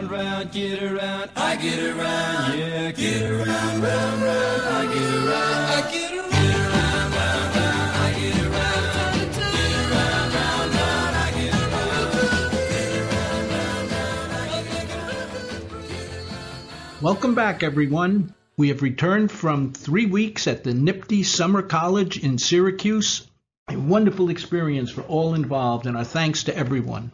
round, round, get around, I get around, yeah, get get around, round, round, I get around. I get around. Welcome back, everyone. We have returned from three weeks at the NYPTI Summer College in Syracuse. A wonderful experience for all involved, and our thanks to everyone.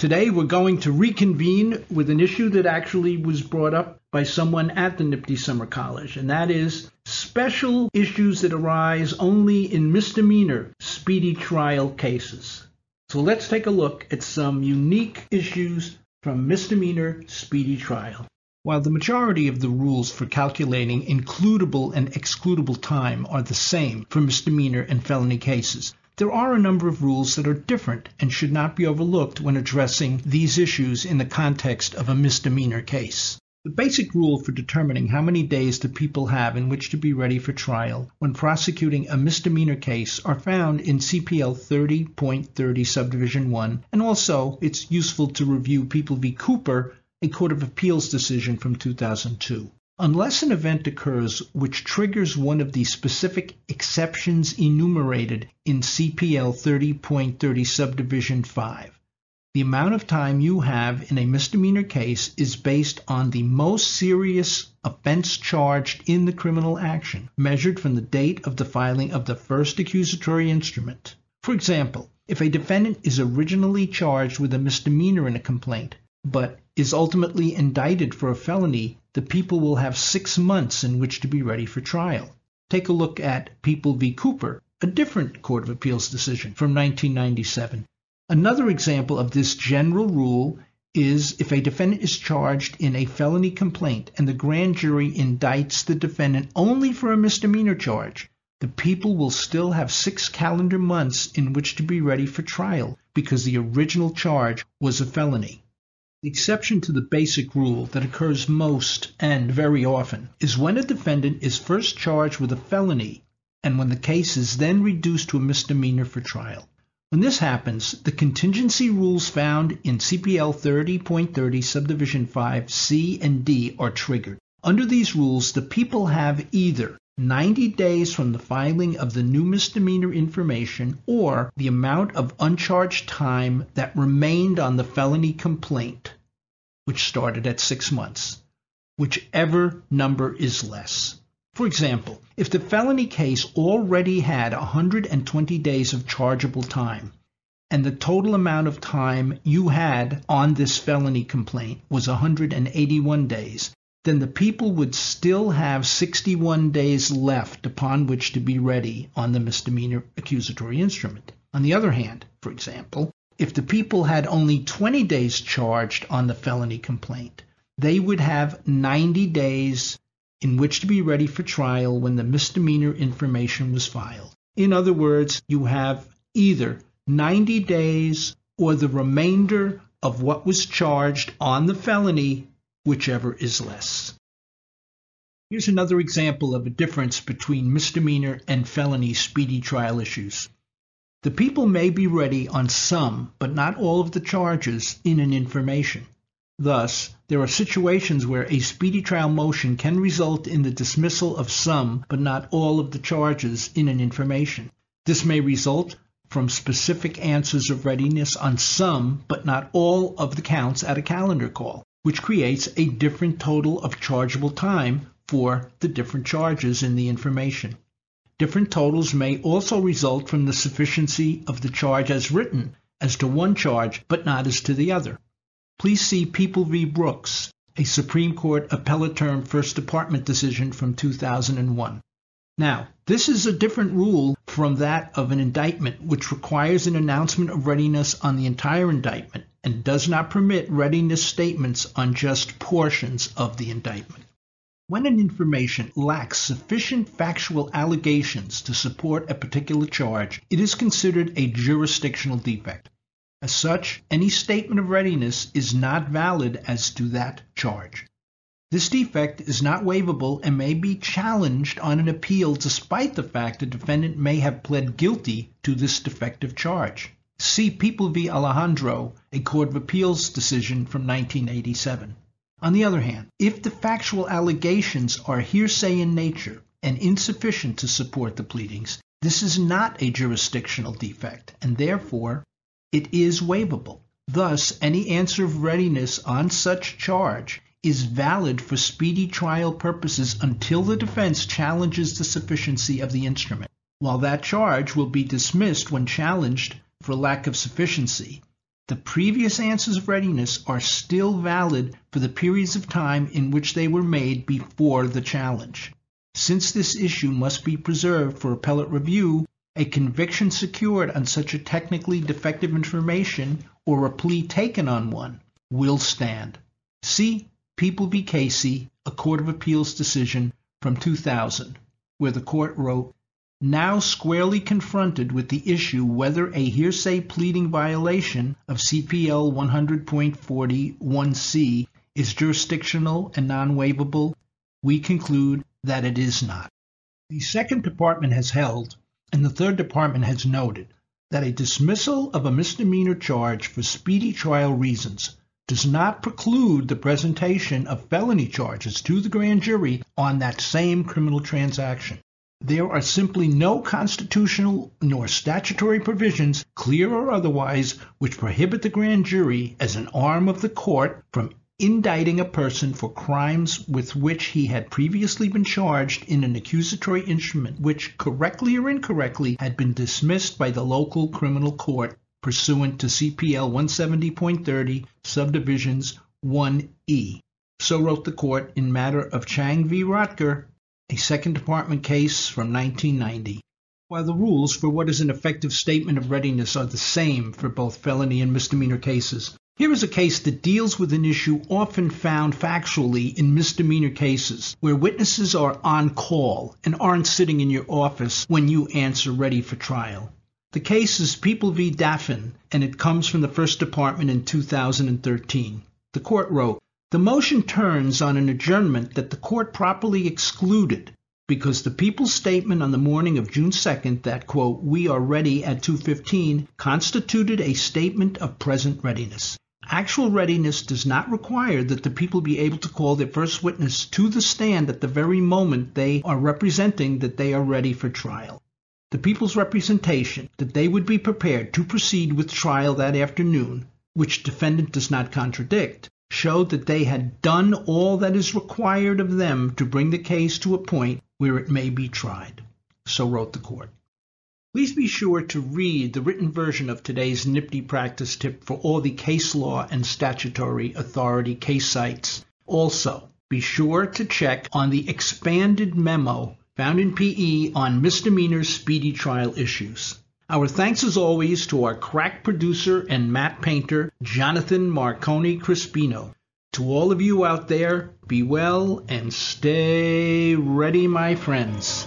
Today, we're going to reconvene with an issue that actually was brought up by someone at the NYPTI Summer College, and that is special issues that arise only in misdemeanor speedy trial cases. So let's take a look at some unique issues from misdemeanor speedy trial. While the majority of the rules for calculating includable and excludable time are the same for misdemeanor and felony cases, there are a number of rules that are different and should not be overlooked when addressing these issues in the context of a misdemeanor case. The basic rule for determining how many days the people have in which to be ready for trial when prosecuting a misdemeanor case are found in CPL 30.30 subdivision 1 and also it's useful to review People v. Cooper, a Court of Appeals decision from 2002. Unless an event occurs which triggers one of the specific exceptions enumerated in CPL 30.30 subdivision 5, the amount of time you have in a misdemeanor case is based on the most serious offense charged in the criminal action, measured from the date of the filing of the first accusatory instrument. For example, if a defendant is originally charged with a misdemeanor in a complaint, but is ultimately indicted for a felony, the people will have six months in which to be ready for trial. Take a look at People v. Cooper, a different Court of Appeals decision from 1997. Another example of this general rule is if a defendant is charged in a felony complaint and the grand jury indicts the defendant only for a misdemeanor charge, the people will still have six calendar months in which to be ready for trial because the original charge was a felony. The exception to the basic rule that occurs most and very often is when a defendant is first charged with a felony and when the case is then reduced to a misdemeanor for trial. When this happens, the contingency rules found in CPL 30.30 subdivision 5 C and D are triggered. Under these rules, the people have either 90 days from the filing of the new misdemeanor information or the amount of uncharged time that remained on the felony complaint, which started at six months, whichever number is less. For example, if the felony case already had 120 days of chargeable time, and the total amount of time you had on this felony complaint was 181 days, then the people would still have 61 days left upon which to be ready on the misdemeanor accusatory instrument. On the other hand, for example, if the people had only 20 days charged on the felony complaint, they would have 90 days in which to be ready for trial when the misdemeanor information was filed. In other words, you have either 90 days or the remainder of what was charged on the felony, whichever is less. Here's another example of a difference between misdemeanor and felony speedy trial issues. The people may be ready on some, but not all of the charges in an information. Thus, there are situations where a speedy trial motion can result in the dismissal of some, but not all of the charges in an information. This may result from specific answers of readiness on some, but not all of the counts at a calendar call, which creates a different total of chargeable time for the different charges in the information. Different totals may also result from the sufficiency of the charge as written as to one charge, but not as to the other. Please see People v. Brooks, a Supreme Court appellate term First Department decision from 2001. Now, this is a different rule from that of an indictment, which requires an announcement of readiness on the entire indictment and does not permit readiness statements on just portions of the indictment. When an information lacks sufficient factual allegations to support a particular charge, it is considered a jurisdictional defect. As such, any statement of readiness is not valid as to that charge. This defect is not waivable and may be challenged on an appeal despite the fact the defendant may have pled guilty to this defective charge. See People v. Alejandro, a Court of Appeals decision from 1987. On the other hand, if the factual allegations are hearsay in nature and insufficient to support the pleadings, this is not a jurisdictional defect, and therefore it is waivable. Thus, any answer of readiness on such charge is valid for speedy trial purposes until the defense challenges the sufficiency of the instrument. While that charge will be dismissed when challenged for lack of sufficiency, the previous answers of readiness are still valid for the periods of time in which they were made before the challenge. Since this issue must be preserved for appellate review, a conviction secured on such a technically defective information or a plea taken on one will stand. See People v. Casey, a Court of Appeals decision from 2000, where the court wrote, now squarely confronted with the issue whether a hearsay pleading violation of CPL 100.41c is jurisdictional and non waivable, we conclude that it is not. The Second Department has held, and the Third Department has noted, that a dismissal of a misdemeanor charge for speedy trial reasons does not preclude the presentation of felony charges to the grand jury on that same criminal transaction. There are simply no constitutional nor statutory provisions, clear or otherwise, which prohibit the grand jury, as an arm of the court, from indicting a person for crimes with which he had previously been charged in an accusatory instrument which, correctly or incorrectly, had been dismissed by the local criminal court pursuant to CPL 170.30, subdivisions 1E. So wrote the court in matter of Chang v. Rotker, a Second Department case from 1990. While the rules for what is an effective statement of readiness are the same for both felony and misdemeanor cases, here is a case that deals with an issue often found factually in misdemeanor cases, where witnesses are on call and aren't sitting in your office when you answer ready for trial. The case is People v. Daffin, and it comes from the First Department in 2013. The court wrote, The motion turns on an adjournment that the court properly excluded because the people's statement on the morning of June 2nd that, quote, we are ready at 2.15 constituted a statement of present readiness. Actual readiness does not require that the people be able to call their first witness to the stand at the very moment they are representing that they are ready for trial. The people's representation that they would be prepared to proceed with trial that afternoon, which defendant does not contradict, showed that they had done all that is required of them to bring the case to a point where it may be tried. So wrote the court. Please be sure to read the written version of today's NYPTI practice tip for all the case law and statutory authority case cites. Also, be sure to check on the expanded memo found in PE on misdemeanor speedy trial issues. Our thanks as always to our crack producer and matte painter, Jonathan Marconi Crispino. To all of you out there, be well and stay ready, my friends.